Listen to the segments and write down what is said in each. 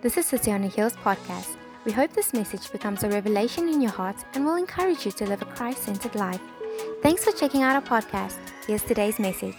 This is City on a Hills podcast. We hope this message becomes a revelation in your heart and will encourage you to live a Christ centered life. Thanks for checking out our podcast. Here's today's message.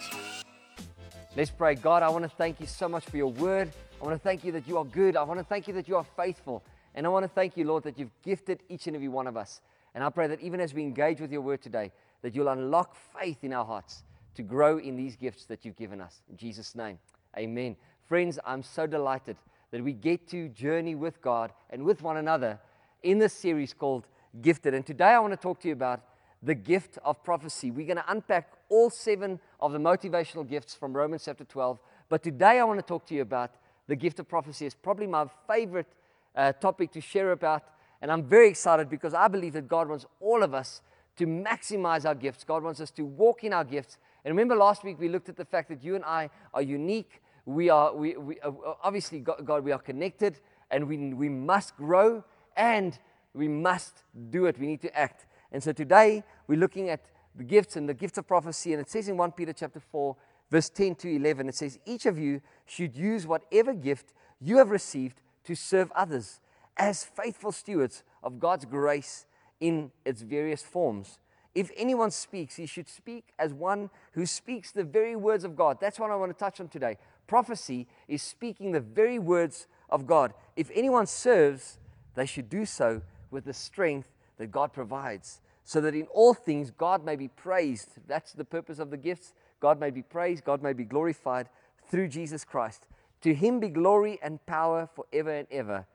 Let's pray. God, I want to thank you so much for your word. I want to thank you that you are good. I want to thank you that you are faithful. And I want to thank you, Lord, that you've gifted each and every one of us. And I pray that even as we engage with your word today, that you'll unlock faith in our hearts to grow in these gifts that you've given us. In Jesus' name, amen. Friends, I'm so delighted that we get to journey with God and with one another in this series called Gifted. And today I want to talk to you about the gift of prophecy. We're going to unpack all seven of the motivational gifts from Romans chapter 12. But today I want to talk to you about the gift of prophecy. It's probably my favorite uh, topic to share about. And I'm very excited because I believe that God wants all of us to maximize our gifts. God wants us to walk in our gifts. And remember, last week we looked at the fact that you and I are unique we are, we, we, uh, obviously, God, God, we are connected and we, we must grow and we must do it. We need to act. And so today we're looking at the gifts and the gifts of prophecy. And it says in 1 Peter chapter 4, verse 10 to 11, it says, Each of you should use whatever gift you have received to serve others as faithful stewards of God's grace in its various forms. If anyone speaks, he should speak as one who speaks the very words of God. That's what I want to touch on today. Prophecy is speaking the very words of God. If anyone serves, they should do so with the strength that God provides, so that in all things God may be praised. That's the purpose of the gifts. God may be praised, God may be glorified through Jesus Christ. To him be glory and power forever and ever.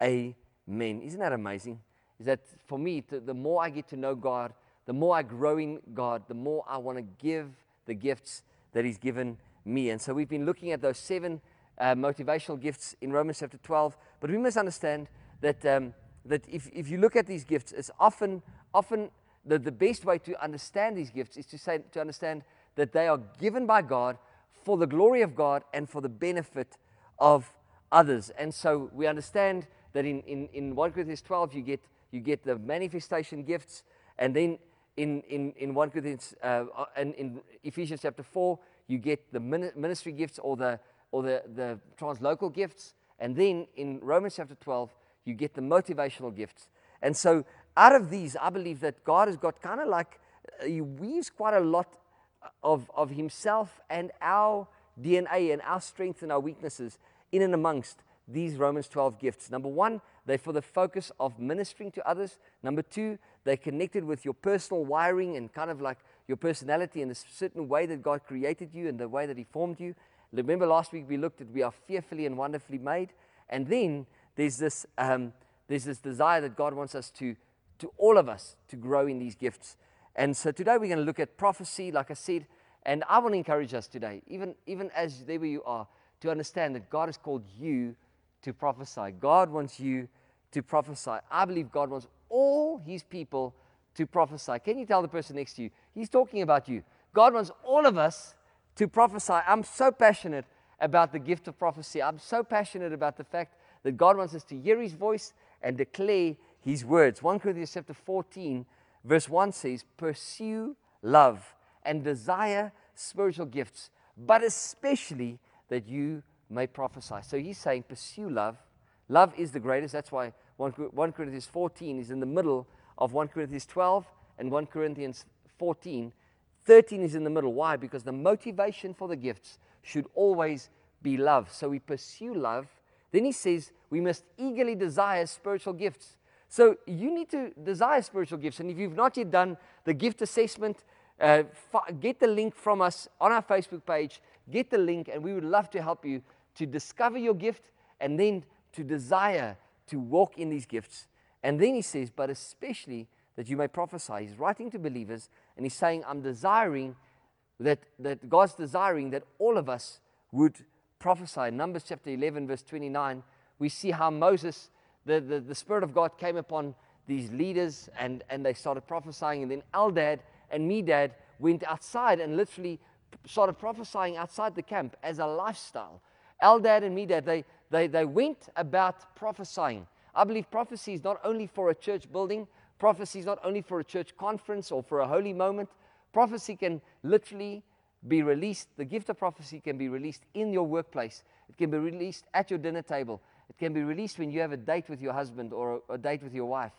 Amen. Isn't that amazing? Is that for me, the more I get to know God, the more I grow in God, the more I want to give the gifts that He's given me. And so we've been looking at those seven uh, motivational gifts in Romans chapter 12. But we must understand that, um, that if, if you look at these gifts, it's often, often the, the best way to understand these gifts is to, say, to understand that they are given by God for the glory of God and for the benefit of others. And so we understand that in, in, in 1 Corinthians 12, you get, you get the manifestation gifts. And then in, in, in 1 Corinthians, uh, and in Ephesians chapter 4, you get the ministry gifts or the, or the, the translocal gifts. And then in Romans chapter 12, you get the motivational gifts. And so out of these, I believe that God has got kind of like, uh, He weaves quite a lot of, of Himself and our DNA and our strengths and our weaknesses in and amongst these Romans 12 gifts. Number one, they're for the focus of ministering to others. Number two, they're connected with your personal wiring and kind of like your personality in a certain way that God created you and the way that He formed you. Remember last week we looked at we are fearfully and wonderfully made. And then there's this, um, there's this desire that God wants us to, to all of us, to grow in these gifts. And so today we're going to look at prophecy, like I said. And I want to encourage us today, even, even as there where you are, to understand that God has called you to prophesy. God wants you to prophesy. I believe God wants all his people to prophesy. Can you tell the person next to you? He's talking about you. God wants all of us to prophesy. I'm so passionate about the gift of prophecy. I'm so passionate about the fact that God wants us to hear his voice and declare his words. 1 Corinthians chapter 14, verse 1 says, Pursue love and desire spiritual gifts, but especially that you may prophesy. So he's saying, Pursue love. Love is the greatest. That's why 1 Corinthians 14 is in the middle of 1 Corinthians 12 and 1 Corinthians 14. 13 is in the middle. Why? Because the motivation for the gifts should always be love. So we pursue love. Then he says we must eagerly desire spiritual gifts. So you need to desire spiritual gifts. And if you've not yet done the gift assessment, uh, get the link from us on our Facebook page. Get the link, and we would love to help you to discover your gift and then to desire to walk in these gifts. And then he says, but especially that you may prophesy. He's writing to believers and he's saying, I'm desiring that, that God's desiring that all of us would prophesy. Numbers chapter 11, verse 29, we see how Moses, the, the, the Spirit of God came upon these leaders and, and they started prophesying. And then Eldad and Medad went outside and literally started prophesying outside the camp as a lifestyle. Eldad and Medad, they, they, they went about prophesying. I believe prophecy is not only for a church building, prophecy is not only for a church conference or for a holy moment. Prophecy can literally be released. The gift of prophecy can be released in your workplace, it can be released at your dinner table, It can be released when you have a date with your husband or a, a date with your wife.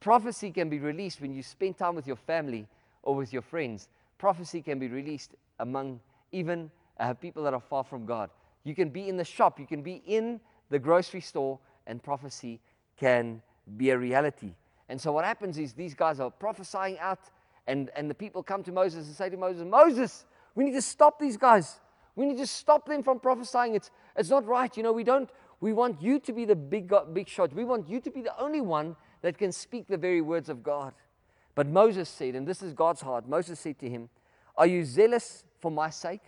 Prophecy can be released when you spend time with your family or with your friends. Prophecy can be released among even uh, people that are far from God. You can be in the shop, you can be in the grocery store, and prophecy can be a reality. And so, what happens is these guys are prophesying out, and, and the people come to Moses and say to Moses, Moses, we need to stop these guys. We need to stop them from prophesying. It's, it's not right. You know, we don't, we want you to be the big, big shot. We want you to be the only one that can speak the very words of God. But Moses said, and this is God's heart Moses said to him, Are you zealous for my sake?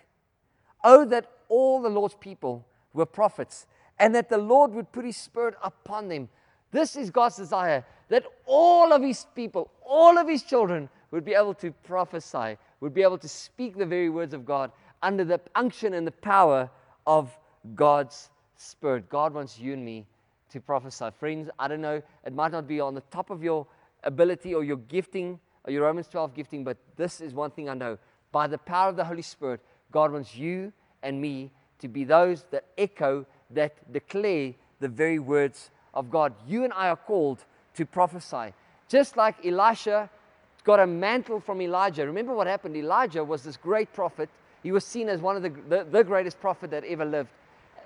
Oh, that all the Lord's people were prophets, and that the Lord would put his spirit upon them. This is God's desire that all of his people, all of his children, would be able to prophesy, would be able to speak the very words of God under the unction and the power of God's Spirit. God wants you and me to prophesy. Friends, I don't know, it might not be on the top of your ability or your gifting or your Romans 12 gifting, but this is one thing I know. By the power of the Holy Spirit, God wants you and me to be those that echo, that declare the very words of God. You and I are called to prophesy. Just like Elisha got a mantle from Elijah. Remember what happened? Elijah was this great prophet. He was seen as one of the, the, the greatest prophet that ever lived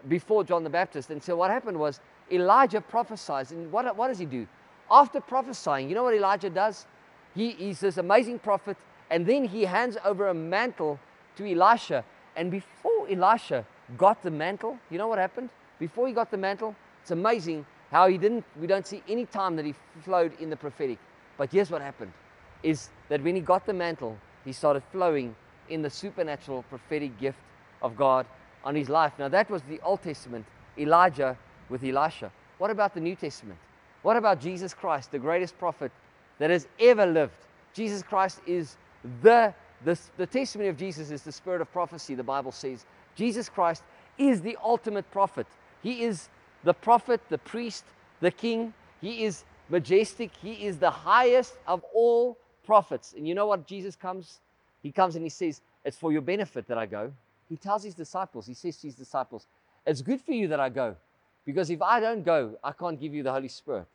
before John the Baptist. And so what happened was Elijah prophesies. And what, what does he do? After prophesying, you know what Elijah does? He, he's this amazing prophet, and then he hands over a mantle to Elisha. And before Elisha got the mantle, you know what happened? Before he got the mantle, it's amazing how he didn't, we don't see any time that he flowed in the prophetic. But here's what happened is that when he got the mantle, he started flowing in the supernatural prophetic gift of God on his life. Now, that was the Old Testament, Elijah with Elisha. What about the New Testament? What about Jesus Christ, the greatest prophet that has ever lived? Jesus Christ is the, the, the testimony of Jesus is the spirit of prophecy, the Bible says. Jesus Christ is the ultimate prophet. He is the prophet, the priest, the king. He is majestic. He is the highest of all prophets. And you know what Jesus comes? He comes and he says, It's for your benefit that I go. He tells his disciples, he says to his disciples, It's good for you that I go. Because if I don't go, I can't give you the Holy Spirit.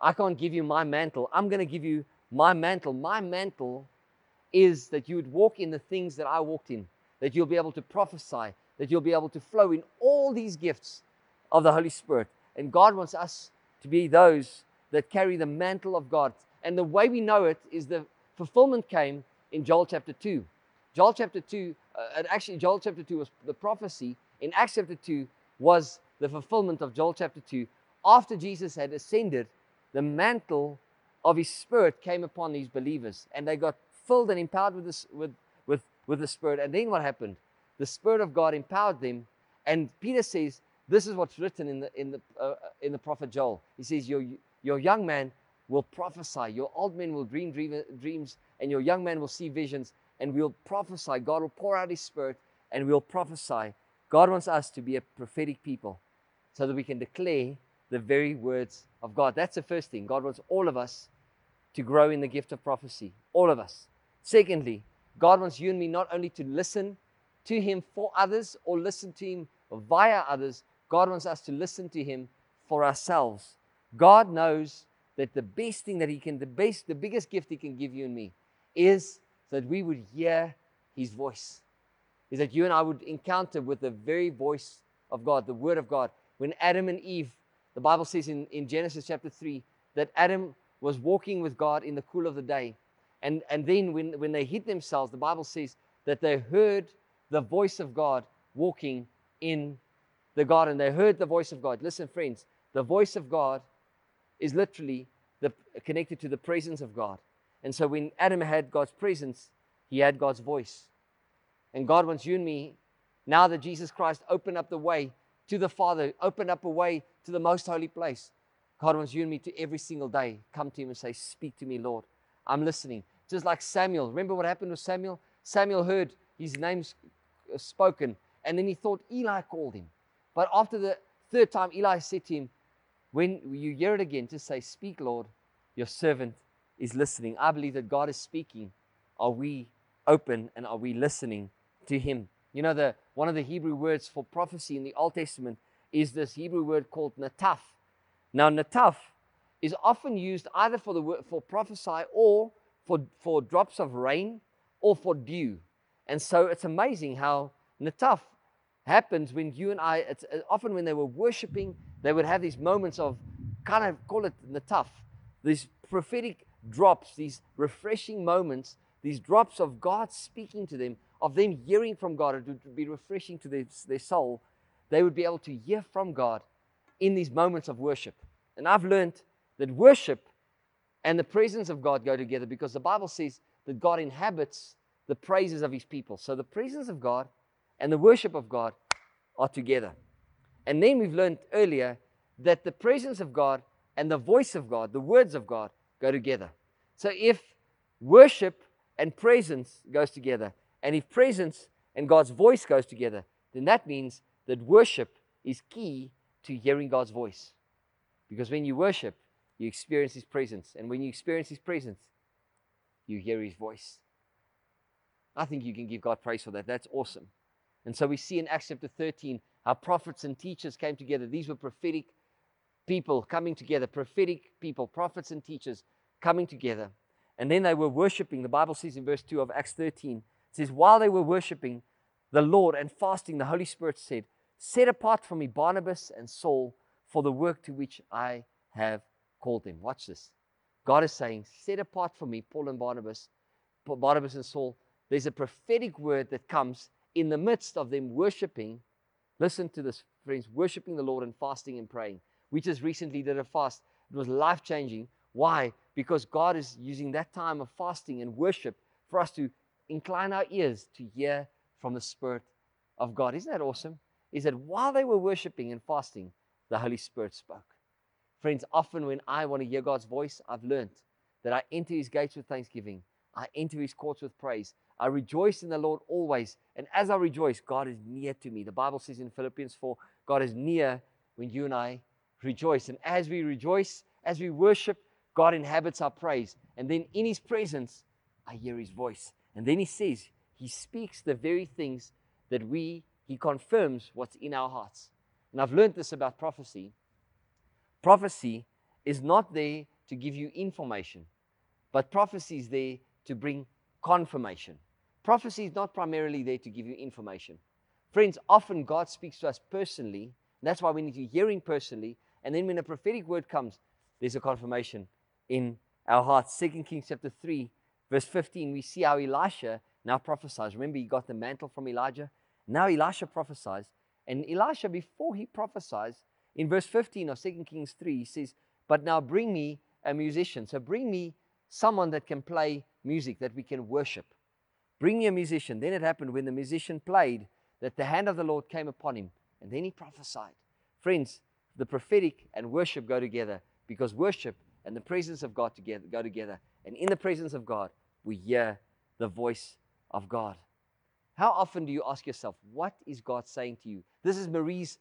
I can't give you my mantle. I'm going to give you my mantle. My mantle is that you would walk in the things that I walked in, that you'll be able to prophesy, that you'll be able to flow in all these gifts of the Holy Spirit. And God wants us to be those that carry the mantle of God. And the way we know it is the fulfillment came in Joel chapter 2. Joel chapter 2, uh, actually, Joel chapter 2 was the prophecy. In Acts chapter 2 was the fulfillment of Joel chapter 2. After Jesus had ascended, the mantle of his spirit came upon these believers and they got filled and empowered with, this, with, with, with the spirit. And then what happened? The spirit of God empowered them. And Peter says, This is what's written in the, in the, uh, in the prophet Joel. He says, your, your young man will prophesy, your old men will dream, dream dreams, and your young man will see visions, and we'll prophesy. God will pour out his spirit, and we'll prophesy. God wants us to be a prophetic people so that we can declare the very words of God. That's the first thing. God wants all of us to grow in the gift of prophecy. All of us. Secondly, God wants you and me not only to listen to Him for others or listen to Him via others, God wants us to listen to Him for ourselves. God knows that the best thing that He can, the best, the biggest gift He can give you and me is that we would hear His voice. Is that you and I would encounter with the very voice of God, the Word of God. When Adam and Eve, the Bible says in, in Genesis chapter 3, that Adam was walking with God in the cool of the day. And, and then when, when they hid themselves, the Bible says that they heard the voice of God walking in the garden. They heard the voice of God. Listen, friends, the voice of God is literally the, connected to the presence of God. And so when Adam had God's presence, he had God's voice. And God wants you and me, now that Jesus Christ opened up the way to the Father, opened up a way to the most holy place. God wants you and me to every single day come to Him and say, Speak to me, Lord. I'm listening. Just like Samuel. Remember what happened with Samuel? Samuel heard his name Uh, spoken, and then he thought Eli called him. But after the third time, Eli said to him, When you hear it again, just say, Speak, Lord, your servant is listening. I believe that God is speaking. Are we open and are we listening to Him? You know, the, one of the Hebrew words for prophecy in the Old Testament is this Hebrew word called nataf. Now, nataf is often used either for the word, for prophesy or for, for drops of rain or for dew. And so it's amazing how nataf happens when you and I, it's uh, often when they were worshiping, they would have these moments of kind of call it nataf, these prophetic drops, these refreshing moments, these drops of God speaking to them, of them hearing from God, it would be refreshing to their, their soul. They would be able to hear from God in these moments of worship. And I've learned that worship and the presence of God go together because the Bible says that God inhabits the praises of his people. So the presence of God and the worship of God are together. And then we've learned earlier that the presence of God and the voice of God, the words of God, go together. So if worship and presence goes together, and if presence and God's voice goes together, then that means that worship is key to hearing God's voice. Because when you worship, you experience His presence. And when you experience His presence, you hear His voice. I think you can give God praise for that. That's awesome. And so we see in Acts chapter 13 how prophets and teachers came together. These were prophetic people coming together, prophetic people, prophets and teachers coming together. And then they were worshiping. The Bible says in verse 2 of Acts 13, it says, While they were worshiping the Lord and fasting, the Holy Spirit said, Set apart for me Barnabas and Saul for the work to which I have called them. Watch this. God is saying, Set apart for me Paul and Barnabas, Barnabas and Saul. There's a prophetic word that comes in the midst of them worshiping. Listen to this, friends, worshiping the Lord and fasting and praying. We just recently did a fast. It was life changing. Why? Because God is using that time of fasting and worship for us to incline our ears to hear from the Spirit of God. Isn't that awesome? Is that while they were worshiping and fasting, the Holy Spirit spoke. Friends, often when I want to hear God's voice, I've learned that I enter his gates with thanksgiving, I enter his courts with praise. I rejoice in the Lord always. And as I rejoice, God is near to me. The Bible says in Philippians 4 God is near when you and I rejoice. And as we rejoice, as we worship, God inhabits our praise. And then in his presence, I hear his voice. And then he says, he speaks the very things that we, he confirms what's in our hearts. And I've learned this about prophecy. Prophecy is not there to give you information, but prophecy is there to bring confirmation. Prophecy is not primarily there to give you information. Friends, often God speaks to us personally. that's why we need to hear Him personally. And then when a prophetic word comes, there's a confirmation in our hearts. Second Kings chapter 3, verse 15, we see how Elisha now prophesies. Remember, he got the mantle from Elijah. Now Elisha prophesies. And Elisha, before he prophesies, in verse 15 of 2 Kings 3, he says, But now bring me a musician. So bring me someone that can play music, that we can worship. Bring me a musician. Then it happened when the musician played that the hand of the Lord came upon him. And then he prophesied. Friends, the prophetic and worship go together because worship and the presence of God together go together. And in the presence of God, we hear the voice of God. How often do you ask yourself, what is God saying to you? This is Marie's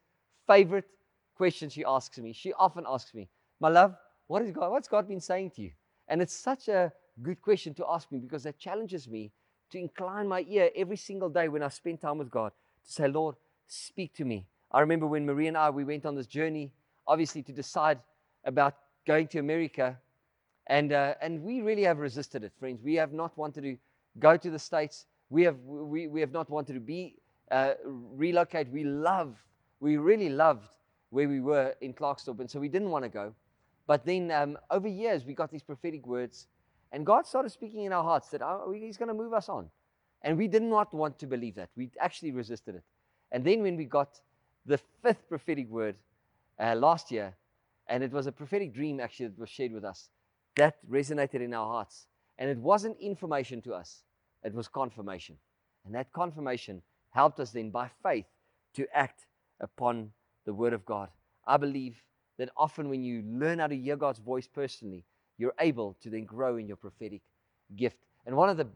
favorite question she asks me. She often asks me, My love, what is God? What's God been saying to you? And it's such a good question to ask me because that challenges me to incline my ear every single day when I spend time with God to say, Lord, speak to me. I remember when Marie and I we went on this journey, obviously to decide about going to America, and uh, and we really have resisted it, friends. We have not wanted to go to the states. We have we, we have not wanted to be uh, relocate. We love we really loved where we were in Klerksdorp, and so we didn't want to go. But then um, over years we got these prophetic words, and God started speaking in our hearts that oh, He's going to move us on, and we did not want to believe that. We actually resisted it. And then when we got the fifth prophetic word uh, last year, and it was a prophetic dream actually that was shared with us. That resonated in our hearts. And it wasn't information to us, it was confirmation. And that confirmation helped us then by faith to act upon the word of God. I believe that often when you learn how to hear God's voice personally, you're able to then grow in your prophetic gift. And one of the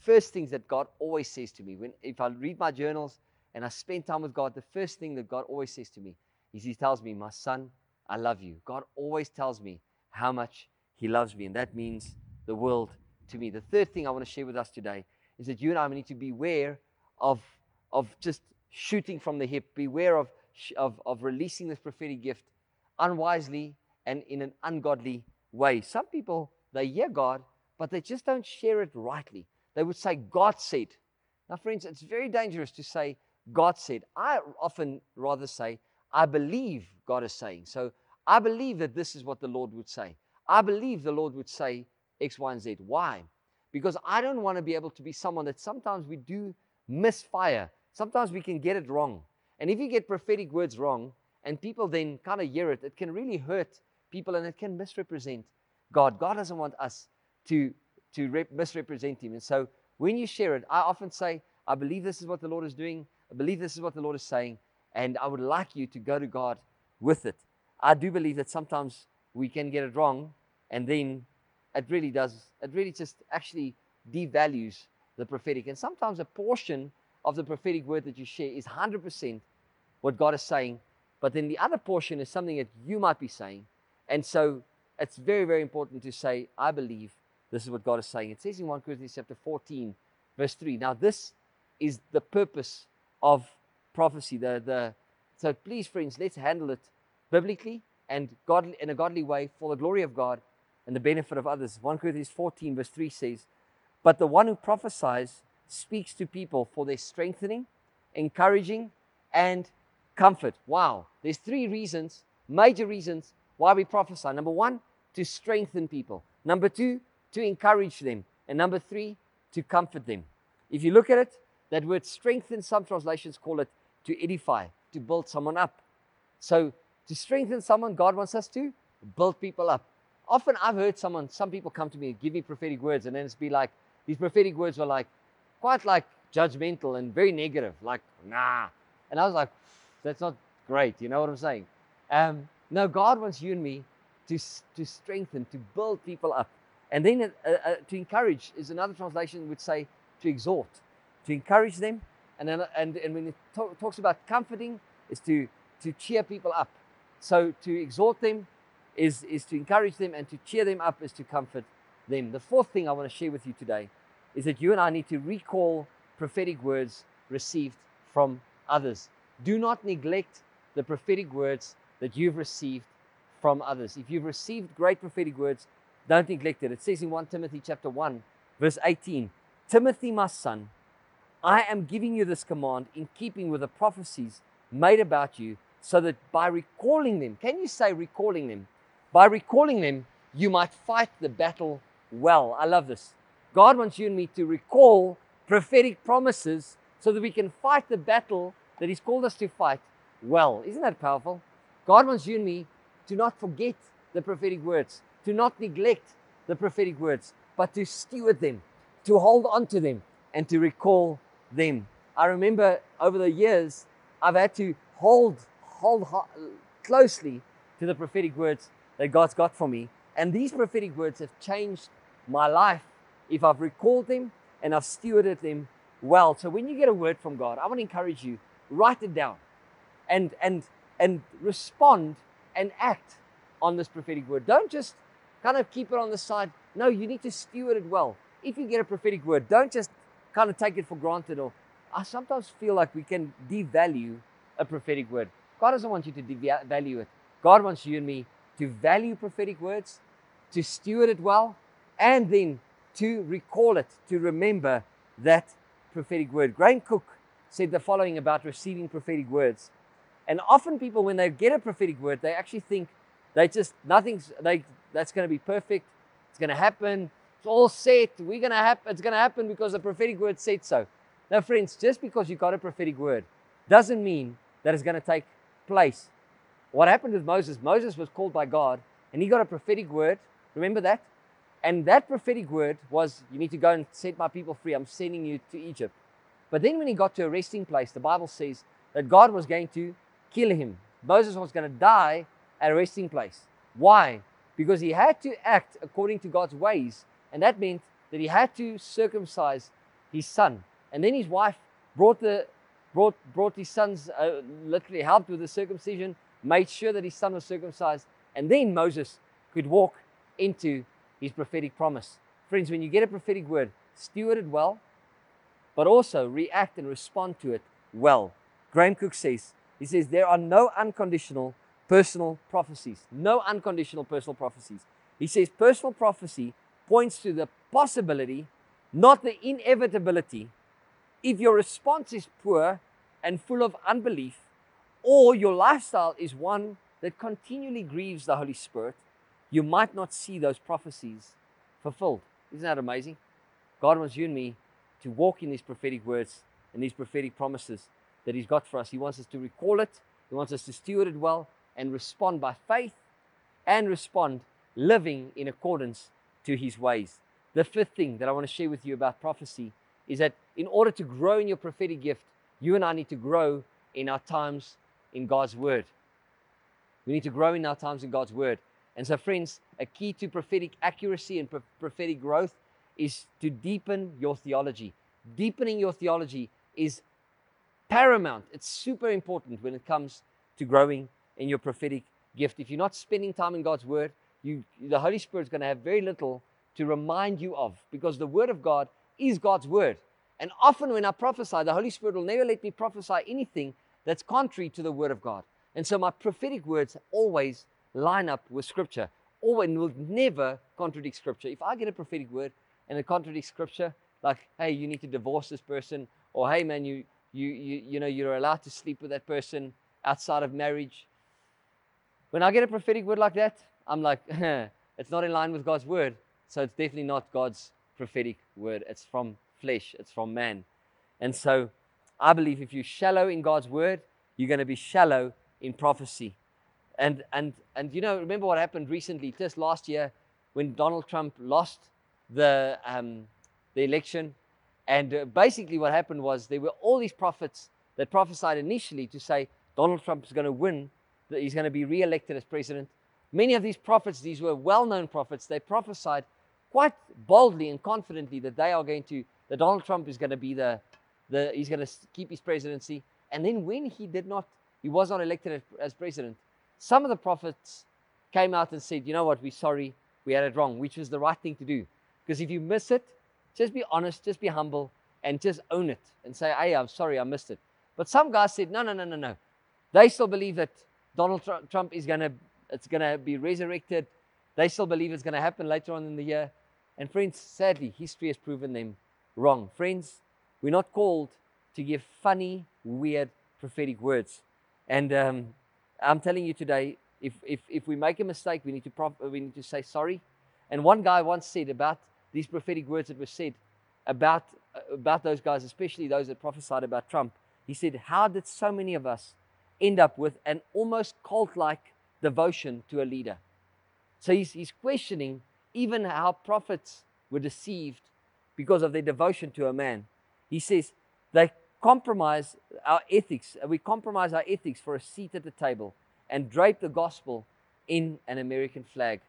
first things that God always says to me, when if I read my journals and I spend time with God, the first thing that God always says to me is He tells me, My son, I love you. God always tells me how much He loves me, and that means the world to me. The third thing I want to share with us today is that you and I need to beware of, of just shooting from the hip, beware of of, of releasing this prophetic gift unwisely and in an ungodly way. Some people, they hear God, but they just don't share it rightly. They would say, God said. Now, friends, it's very dangerous to say, God said. I often rather say, I believe God is saying. So I believe that this is what the Lord would say. I believe the Lord would say X, Y, and Z. Why? Because I don't want to be able to be someone that sometimes we do misfire. Sometimes we can get it wrong. And if you get prophetic words wrong and people then kind of hear it, it can really hurt people and it can misrepresent God. God doesn't want us to, to rep- misrepresent Him. And so when you share it, I often say, I believe this is what the Lord is doing. I believe this is what the Lord is saying. And I would like you to go to God with it. I do believe that sometimes we can get it wrong and then it really does, it really just actually devalues the prophetic. And sometimes a portion of the prophetic word that you share is 100% what God is saying, but then the other portion is something that you might be saying. And so it's very, very important to say, I believe this is what God is saying. It says in 1 Corinthians chapter 14, verse 3. Now, this is the purpose of prophecy. The, the, so please, friends, let's handle it biblically and godly, in a godly way for the glory of God and the benefit of others. 1 Corinthians 14, verse 3 says, But the one who prophesies speaks to people for their strengthening, encouraging, and comfort. Wow. There's three reasons, major reasons, why we prophesy. Number one, to strengthen people. Number two, to encourage them. And number three, to comfort them. If you look at it, that word strengthen, some translations call it to edify, to build someone up. So, to strengthen someone, God wants us to build people up. Often I've heard someone, some people come to me and give me prophetic words, and then it's be like, these prophetic words were like, quite like judgmental and very negative, like, nah. And I was like, that's not great. You know what I'm saying? Um, no, God wants you and me to, to strengthen, to build people up. And then uh, uh, to encourage is another translation would say to exhort, to encourage them. And, then, and, and when it talks about comforting, is to, to cheer people up. So to exhort them is, is to encourage them, and to cheer them up is to comfort them. The fourth thing I want to share with you today is that you and I need to recall prophetic words received from others. Do not neglect the prophetic words that you've received from others. If you've received great prophetic words, don't neglect it. It says in 1 Timothy chapter 1, verse 18, Timothy, my son, I am giving you this command in keeping with the prophecies made about you, so that by recalling them, can you say recalling them? By recalling them, you might fight the battle well. I love this. God wants you and me to recall prophetic promises so that we can fight the battle that He's called us to fight well. Isn't that powerful? God wants you and me to not forget the prophetic words, to not neglect the prophetic words, but to steward them, to hold on to them, and to recall them. I remember over the years, I've had to hold, hold closely to the prophetic words that God's got for me. And these prophetic words have changed my life if I've recalled them and I've stewarded them well. So when you get a word from God, I want to encourage you, write it down and and and respond and act on this prophetic word. Don't just kind of keep it on the side. No, you need to steward it well. If you get a prophetic word, don't just kind of take it for granted or I sometimes feel like we can devalue a prophetic word. God doesn't want you to devalue it. God wants you and me to value prophetic words, to steward it well, and then to recall it, to remember that prophetic word. Graham Cooke said the following about receiving prophetic words. And often people, when they get a prophetic word, they actually think they just nothing's they that's going to be perfect. It's going to happen. It's all set. We're going to happen. It's going to happen because the prophetic word said so. Now, friends, just because you got a prophetic word doesn't mean that it's going to take place. What happened with Moses? Moses was called by God, and he got a prophetic word. Remember that? And that prophetic word was, You need to go and set my people free. I'm sending you to Egypt. But then when he got to a resting place, the Bible says that God was going to kill him. Moses was going to die at a resting place. Why? Because he had to act according to God's ways. And that meant that he had to circumcise his son. And then his wife brought the brought brought his son's uh, literally helped with the circumcision, made sure that his son was circumcised, and then Moses could walk into his prophetic promise. Friends, when you get a prophetic word, steward it well, but also react and respond to it well. Graham Cooke says, He says, There are no unconditional personal prophecies. No unconditional personal prophecies. He says, Personal prophecy points to the possibility, not the inevitability. If your response is poor and full of unbelief, or your lifestyle is one that continually grieves the Holy Spirit, you might not see those prophecies fulfilled. Isn't that amazing? God wants you and me to walk in these prophetic words and these prophetic promises that He's got for us. He wants us to recall it, He wants us to steward it well and respond by faith and respond living in accordance to His ways. The fifth thing that I want to share with you about prophecy is that in order to grow in your prophetic gift, you and I need to grow in our times in God's Word. We need to grow in our times in God's Word. And so, friends, a key to prophetic accuracy and pro- prophetic growth is to deepen your theology. Deepening your theology is paramount. It's super important when it comes to growing in your prophetic gift. If you're not spending time in God's Word, you, the Holy Spirit is going to have very little to remind you of because the Word of God is God's Word. And often when I prophesy, the Holy Spirit will never let me prophesy anything that's contrary to the Word of God. And so my prophetic words always line up with Scripture, and will never contradict Scripture. If I get a prophetic word and it contradicts Scripture, like, hey, you need to divorce this person, or hey, man, you, you, you, you know, you're allowed to sleep with that person outside of marriage. When I get a prophetic word like that, I'm like, it's not in line with God's word. So it's definitely not God's prophetic word. It's from flesh, it's from man. And so I believe if you're shallow in God's word, you're going to be shallow in prophecy. And, and, and you know, remember what happened recently, just last year, when Donald Trump lost the, um, the election. And uh, basically, what happened was there were all these prophets that prophesied initially to say Donald Trump is going to win, that he's going to be re elected as president. Many of these prophets, these were well known prophets, they prophesied quite boldly and confidently that they are going to, that Donald Trump is going to be the, the he's going to keep his presidency. And then when he did not, he was not elected as, as president, some of the prophets came out and said, you know what, we're sorry, we had it wrong, which was the right thing to do. Because if you miss it, just be honest, just be humble, and just own it and say, hey, I'm sorry, I missed it. But some guys said, no, no, no, no, no. They still believe that Donald Trump is going to, it's going to be resurrected. They still believe it's going to happen later on in the year. And friends, sadly, history has proven them wrong. Friends, we're not called to give funny, weird prophetic words. And um, I'm telling you today, if, if, if we make a mistake, we need, to prop, we need to say sorry. And one guy once said about these prophetic words that were said about, about those guys, especially those that prophesied about Trump, he said, How did so many of us end up with an almost cult like devotion to a leader? So he's, he's questioning even how prophets were deceived because of their devotion to a man. He says, They compromise our ethics, we compromise our ethics for a seat at the table and drape the gospel in an American flag.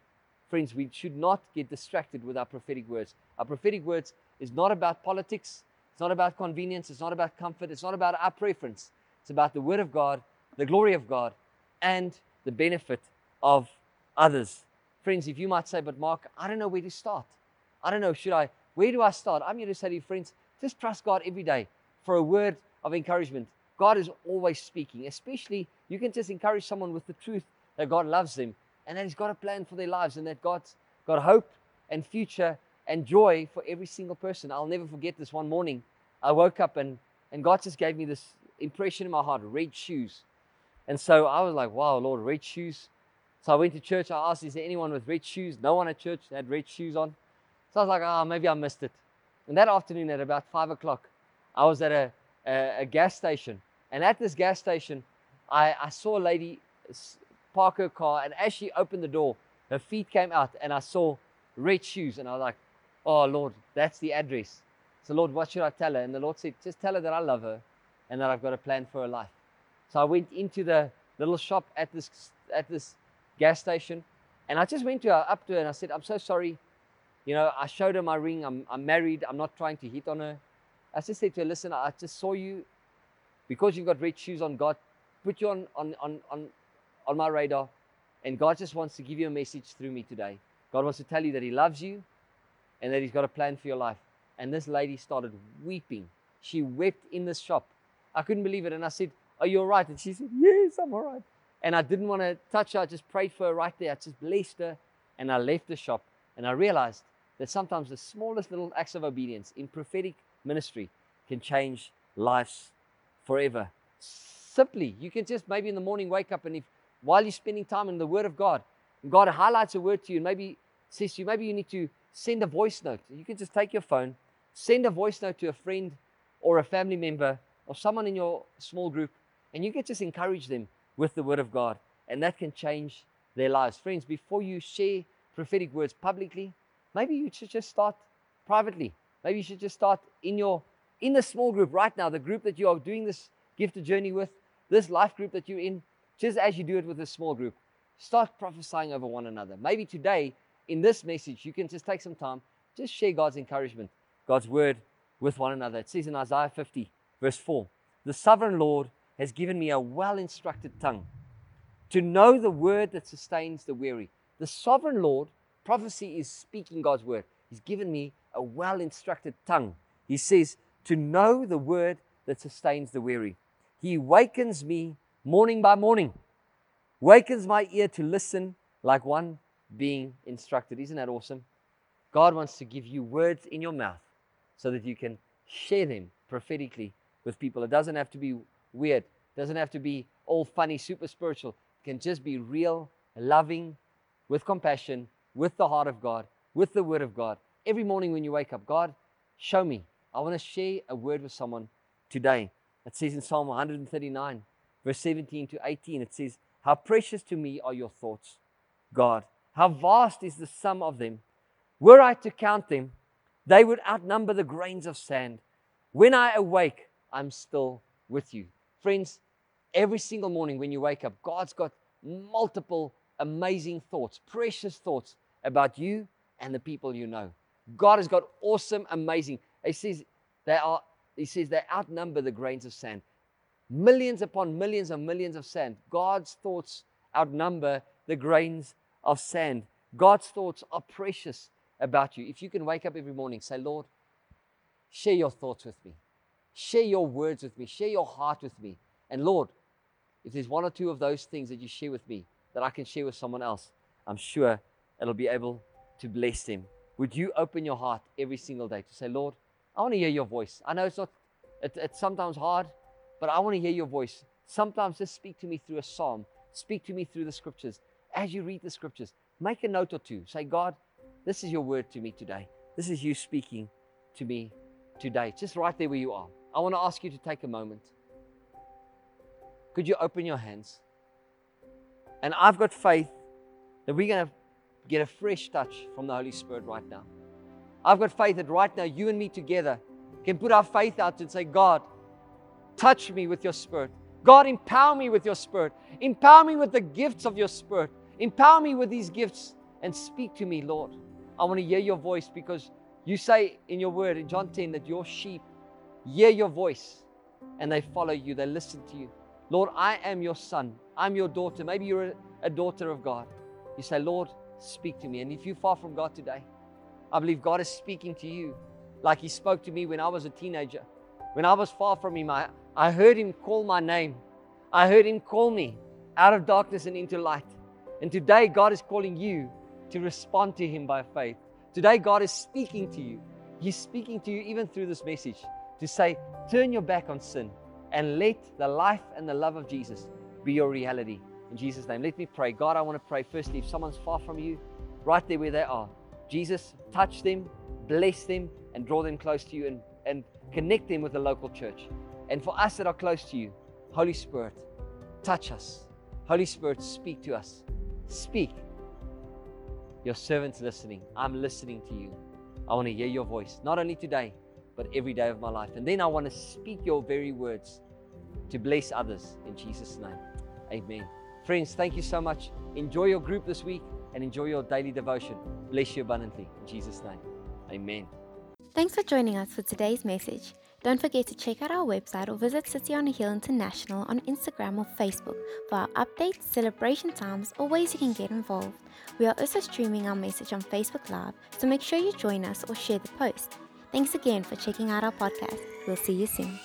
Friends, we should not get distracted with our prophetic words. Our prophetic words is not about politics, it's not about convenience, it's not about comfort, it's not about our preference. It's about the word of God, the glory of God, and the benefit of others. Friends, if you might say, but Mark, I don't know where to start. I don't know, should I? Where do I start? I'm here to say to you, friends, just trust God every day for a word of encouragement. God is always speaking, especially you can just encourage someone with the truth that God loves them and that He's got a plan for their lives and that God's got hope and future and joy for every single person. I'll never forget this one morning. I woke up and, and God just gave me this impression in my heart red shoes. And so I was like, wow, Lord, red shoes. So I went to church. I asked, is there anyone with red shoes? No one at church had red shoes on. So I was like, oh, maybe I missed it. And that afternoon at about five o'clock, I was at a, a, a gas station. And at this gas station, I, I saw a lady park her car. And as she opened the door, her feet came out. And I saw red shoes. And I was like, oh, Lord, that's the address. So, Lord, what should I tell her? And the Lord said, just tell her that I love her and that I've got a plan for her life. So I went into the little shop at this, at this gas station. And I just went to her, up to her, and I said, I'm so sorry. You know, I showed her my ring. I'm, I'm married. I'm not trying to hit on her. I just said to her, listen, I just saw you because you've got red shoes on, God put you on, on, on, on, on my radar. And God just wants to give you a message through me today. God wants to tell you that He loves you and that He's got a plan for your life. And this lady started weeping. She wept in the shop. I couldn't believe it. And I said, Are you all right? And she said, Yes, I'm all right. And I didn't want to touch her. I just prayed for her right there. I just blessed her. And I left the shop. And I realized that sometimes the smallest little acts of obedience in prophetic ministry can change lives forever. Simply, you can just maybe in the morning wake up and if while you're spending time in the Word of God, God highlights a word to you and maybe says to you, maybe you need to send a voice note. You can just take your phone, send a voice note to a friend or a family member or someone in your small group, and you can just encourage them with the Word of God. And that can change their lives. Friends, before you share prophetic words publicly, maybe you should just start privately. Maybe you should just start in your in the small group right now, the group that you are doing this gifted journey with, this life group that you're in, just as you do it with a small group, start prophesying over one another. Maybe today in this message, you can just take some time, just share God's encouragement, God's word with one another. It says in Isaiah 50, verse 4 The sovereign Lord has given me a well instructed tongue to know the word that sustains the weary. The sovereign Lord, prophecy is speaking God's word. He's given me a well instructed tongue. He says, to know the word that sustains the weary. He wakens me morning by morning, wakens my ear to listen like one being instructed. Isn't that awesome? God wants to give you words in your mouth so that you can share them prophetically with people. It doesn't have to be weird, it doesn't have to be all funny, super spiritual. It can just be real, loving, with compassion, with the heart of God, with the word of God. Every morning when you wake up, God, show me I want to share a word with someone today. It says in Psalm 139, verse 17 to 18, it says, How precious to me are your thoughts, God. How vast is the sum of them. Were I to count them, they would outnumber the grains of sand. When I awake, I'm still with you. Friends, every single morning when you wake up, God's got multiple amazing thoughts, precious thoughts about you and the people you know. God has got awesome, amazing. He says they are, he says they outnumber the grains of sand. Millions upon millions and millions of sand. God's thoughts outnumber the grains of sand. God's thoughts are precious about you. If you can wake up every morning, say, Lord, share your thoughts with me. Share your words with me. Share your heart with me. And Lord, if there's one or two of those things that you share with me that I can share with someone else, I'm sure it'll be able to bless them. Would you open your heart every single day to say, Lord, I want to hear your voice. I know it's not, it, it's sometimes hard, but I want to hear your voice. Sometimes just speak to me through a psalm, speak to me through the scriptures. As you read the scriptures, make a note or two. Say, God, this is your word to me today. This is you speaking to me today, just right there where you are. I want to ask you to take a moment. Could you open your hands? And I've got faith that we're going to get a fresh touch from the Holy Spirit right now. I've got faith that right now, you and me together can put our faith out and say, God, touch me with your spirit. God, empower me with your spirit. Empower me with the gifts of your spirit. Empower me with these gifts and speak to me, Lord. I want to hear your voice because you say in your word in John 10 that your sheep hear your voice and they follow you, they listen to you. Lord, I am your son. I'm your daughter. Maybe you're a, daughter of God. You say, Lord, speak to me. And if you're far from God today, I believe God is speaking to you like He spoke to me when I was a teenager. When I was far from Him, I, I heard Him call my name. I heard Him call me out of darkness and into light. And today, God is calling you to respond to Him by faith. Today, God is speaking to you. He's speaking to you even through this message to say, turn your back on sin and let the life and the love of Jesus be your reality. In Jesus' name, let me pray. God, I want to pray firstly, if someone's far from you, right there where they are, Jesus, touch them, bless them, and draw them close to you and, and connect them with the local church. And for us that are close to you, Holy Spirit, touch us. Holy Spirit, speak to us. Speak. Your servant's listening. I'm listening to you. I want to hear your voice, not only today, but every day of my life. And then I want to speak your very words to bless others in Jesus' name. Amen. Friends, thank you so much. Enjoy your group this week and enjoy your daily devotion. Bless you abundantly. In Jesus' name, amen. Thanks for joining us for today's message. Don't forget to check out our website or visit City on a Hill International on Instagram or Facebook for our updates, celebration times, or ways you can get involved. We are also streaming our message on Facebook Live, so make sure you join us or share the post. Thanks again for checking out our podcast. We'll see you soon.